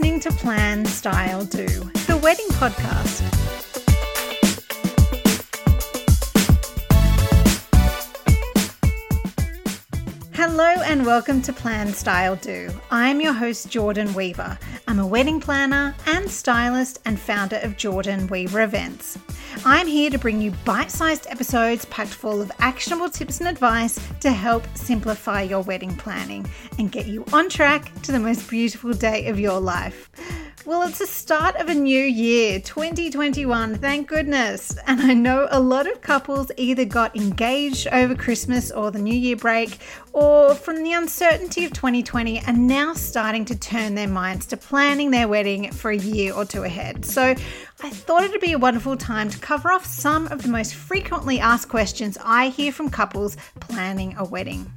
listening to Plan, Style, Do, the wedding podcast. Hello and welcome to Plan Style Do. I'm your host, Jordan Weaver. I'm a wedding planner and stylist and founder of Jordan Weaver Events. I'm here to bring you bite sized episodes packed full of actionable tips and advice to help simplify your wedding planning and get you on track to the most beautiful day of your life. Well, it's the start of a new year, 2021, thank goodness. And I know a lot of couples either got engaged over Christmas or the New Year break, or from the uncertainty of 2020 are now starting to turn their minds to planning their wedding for a year or two ahead. So I thought it'd be a wonderful time to cover off some of the most frequently asked questions I hear from couples planning a wedding.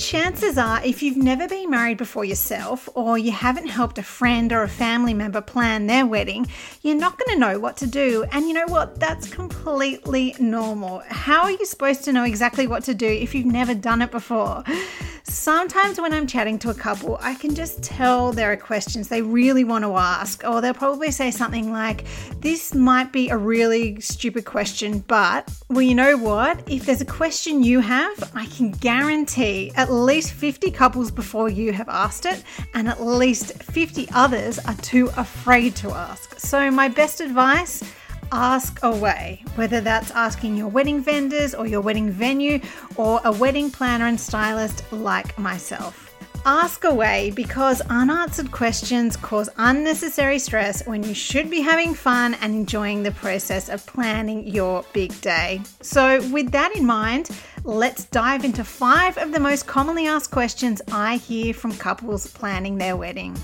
Chances are, if you've never been married before yourself, or you haven't helped a friend or a family member plan their wedding, you're not going to know what to do. And you know what? That's completely normal. How are you supposed to know exactly what to do if you've never done it before? Sometimes when I'm chatting to a couple, I can just tell there are questions they really want to ask, or they'll probably say something like, This might be a really stupid question, but well, you know what? If there's a question you have, I can guarantee at least 50 couples before you have asked it, and at least 50 others are too afraid to ask. So, my best advice ask away, whether that's asking your wedding vendors or your wedding venue or a wedding planner and stylist like myself. Ask away because unanswered questions cause unnecessary stress when you should be having fun and enjoying the process of planning your big day. So, with that in mind, let's dive into five of the most commonly asked questions I hear from couples planning their wedding.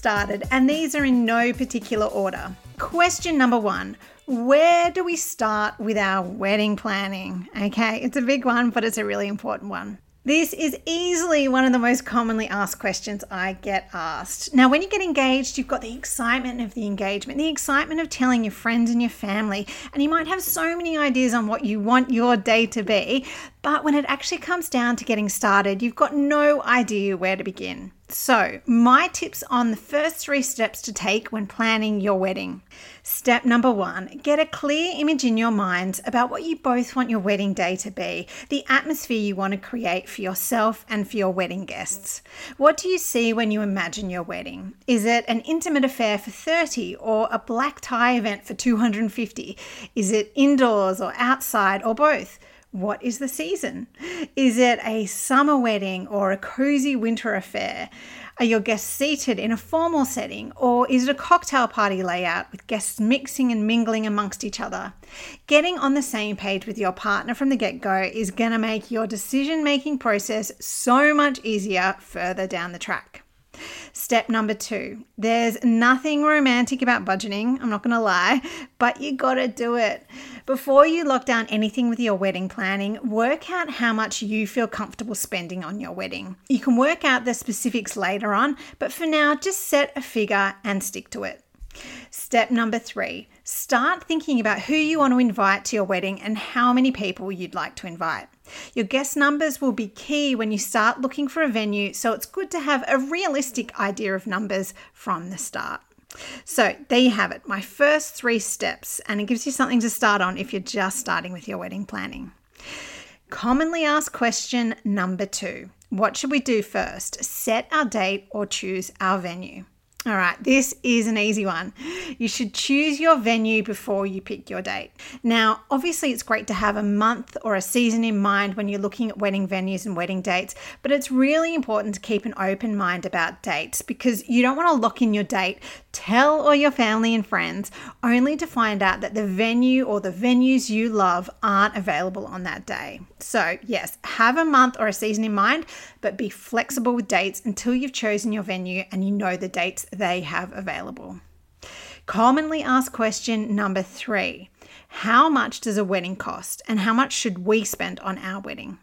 Started, and these are in no particular order. Question number one Where do we start with our wedding planning? Okay, it's a big one, but it's a really important one. This is easily one of the most commonly asked questions I get asked. Now, when you get engaged, you've got the excitement of the engagement, the excitement of telling your friends and your family, and you might have so many ideas on what you want your day to be. But when it actually comes down to getting started, you've got no idea where to begin. So, my tips on the first three steps to take when planning your wedding. Step number one get a clear image in your mind about what you both want your wedding day to be, the atmosphere you want to create for yourself and for your wedding guests. What do you see when you imagine your wedding? Is it an intimate affair for 30 or a black tie event for 250? Is it indoors or outside or both? What is the season? Is it a summer wedding or a cozy winter affair? Are your guests seated in a formal setting or is it a cocktail party layout with guests mixing and mingling amongst each other? Getting on the same page with your partner from the get go is going to make your decision making process so much easier further down the track. Step number two there's nothing romantic about budgeting, I'm not gonna lie, but you gotta do it. Before you lock down anything with your wedding planning, work out how much you feel comfortable spending on your wedding. You can work out the specifics later on, but for now, just set a figure and stick to it. Step number three start thinking about who you want to invite to your wedding and how many people you'd like to invite. Your guest numbers will be key when you start looking for a venue, so it's good to have a realistic idea of numbers from the start. So, there you have it, my first three steps, and it gives you something to start on if you're just starting with your wedding planning. Commonly asked question number two What should we do first? Set our date or choose our venue? All right, this is an easy one. You should choose your venue before you pick your date. Now, obviously, it's great to have a month or a season in mind when you're looking at wedding venues and wedding dates, but it's really important to keep an open mind about dates because you don't want to lock in your date, tell all your family and friends, only to find out that the venue or the venues you love aren't available on that day. So, yes, have a month or a season in mind, but be flexible with dates until you've chosen your venue and you know the dates they have available. Commonly asked question number three How much does a wedding cost and how much should we spend on our wedding?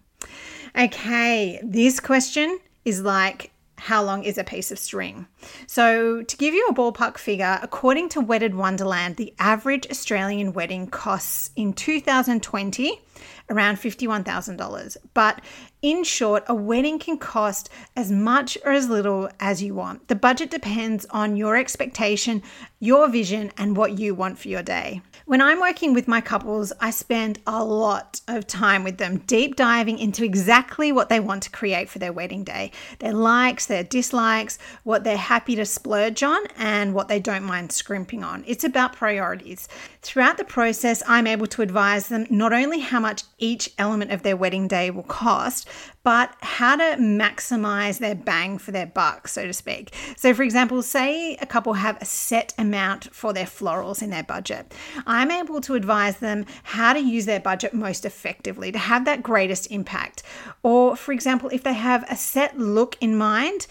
Okay, this question is like how long is a piece of string. So, to give you a ballpark figure, according to Wedded Wonderland, the average Australian wedding costs in 2020 around $51,000. But in short, a wedding can cost as much or as little as you want. The budget depends on your expectation, your vision, and what you want for your day. When I'm working with my couples, I spend a lot of time with them, deep diving into exactly what they want to create for their wedding day their likes, their dislikes, what they're happy to splurge on, and what they don't mind scrimping on. It's about priorities. Throughout the process, I'm able to advise them not only how much each element of their wedding day will cost, but how to maximize their bang for their buck, so to speak. So, for example, say a couple have a set amount for their florals in their budget. I'm able to advise them how to use their budget most effectively to have that greatest impact. Or, for example, if they have a set look in mind,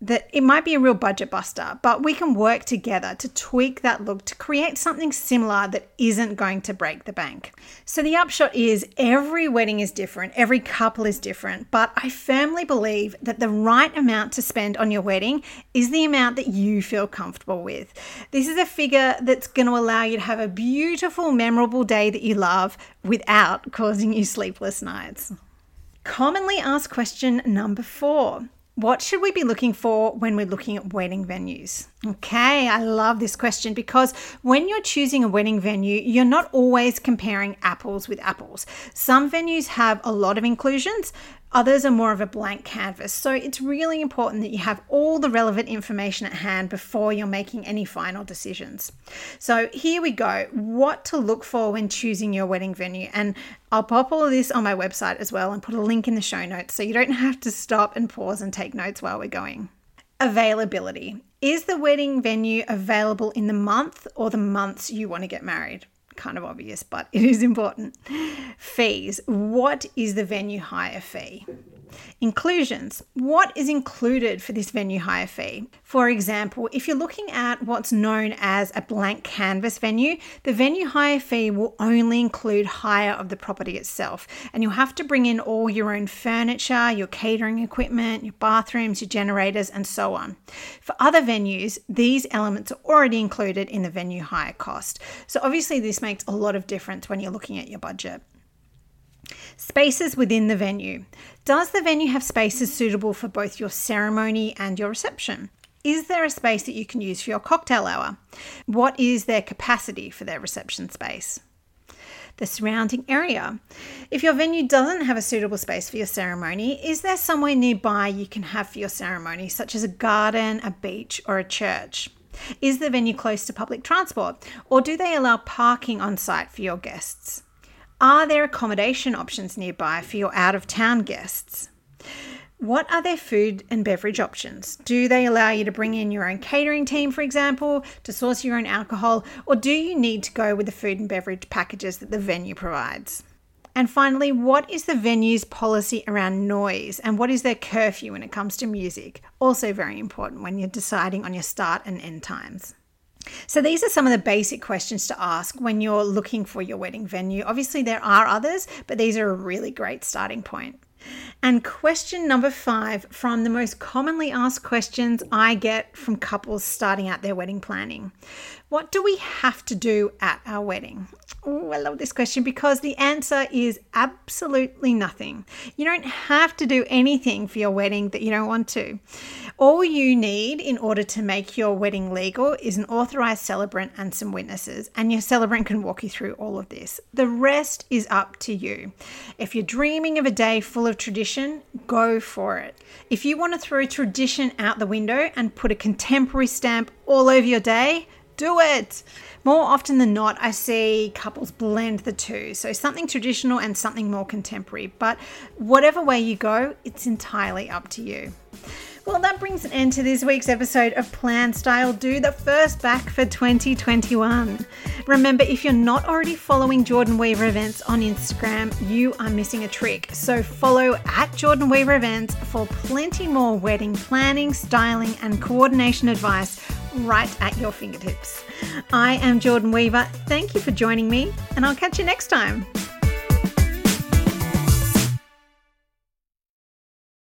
that it might be a real budget buster, but we can work together to tweak that look to create something similar that isn't going to break the bank. So, the upshot is every wedding is different, every couple is different, but I firmly believe that the right amount to spend on your wedding is the amount that you feel comfortable with. This is a figure that's going to allow you to have a beautiful, memorable day that you love without causing you sleepless nights. Commonly asked question number four what should we be looking for when we're looking at wedding venues? Okay, I love this question because when you're choosing a wedding venue, you're not always comparing apples with apples. Some venues have a lot of inclusions, Others are more of a blank canvas. So it's really important that you have all the relevant information at hand before you're making any final decisions. So here we go what to look for when choosing your wedding venue. And I'll pop all of this on my website as well and put a link in the show notes so you don't have to stop and pause and take notes while we're going. Availability. Is the wedding venue available in the month or the months you want to get married? kind of obvious, but it is important. Fees. What is the venue hire fee? Inclusions. What is included for this venue hire fee? For example, if you're looking at what's known as a blank canvas venue, the venue hire fee will only include hire of the property itself, and you'll have to bring in all your own furniture, your catering equipment, your bathrooms, your generators, and so on. For other venues, these elements are already included in the venue hire cost. So obviously, this makes a lot of difference when you're looking at your budget. Spaces within the venue. Does the venue have spaces suitable for both your ceremony and your reception? Is there a space that you can use for your cocktail hour? What is their capacity for their reception space? The surrounding area. If your venue doesn't have a suitable space for your ceremony, is there somewhere nearby you can have for your ceremony, such as a garden, a beach, or a church? Is the venue close to public transport, or do they allow parking on site for your guests? Are there accommodation options nearby for your out of town guests? What are their food and beverage options? Do they allow you to bring in your own catering team, for example, to source your own alcohol, or do you need to go with the food and beverage packages that the venue provides? And finally, what is the venue's policy around noise and what is their curfew when it comes to music? Also, very important when you're deciding on your start and end times. So, these are some of the basic questions to ask when you're looking for your wedding venue. Obviously, there are others, but these are a really great starting point. And question number five from the most commonly asked questions I get from couples starting out their wedding planning What do we have to do at our wedding? Oh, I love this question because the answer is absolutely nothing. You don't have to do anything for your wedding that you don't want to. All you need in order to make your wedding legal is an authorized celebrant and some witnesses, and your celebrant can walk you through all of this. The rest is up to you. If you're dreaming of a day full of tradition, go for it. If you want to throw tradition out the window and put a contemporary stamp all over your day, do it. More often than not, I see couples blend the two. So something traditional and something more contemporary. But whatever way you go, it's entirely up to you. Well, that brings an end to this week's episode of Plan Style Do, the first back for 2021. Remember, if you're not already following Jordan Weaver Events on Instagram, you are missing a trick. So follow at Jordan Weaver Events for plenty more wedding planning, styling, and coordination advice right at your fingertips. I am Jordan Weaver. Thank you for joining me, and I'll catch you next time.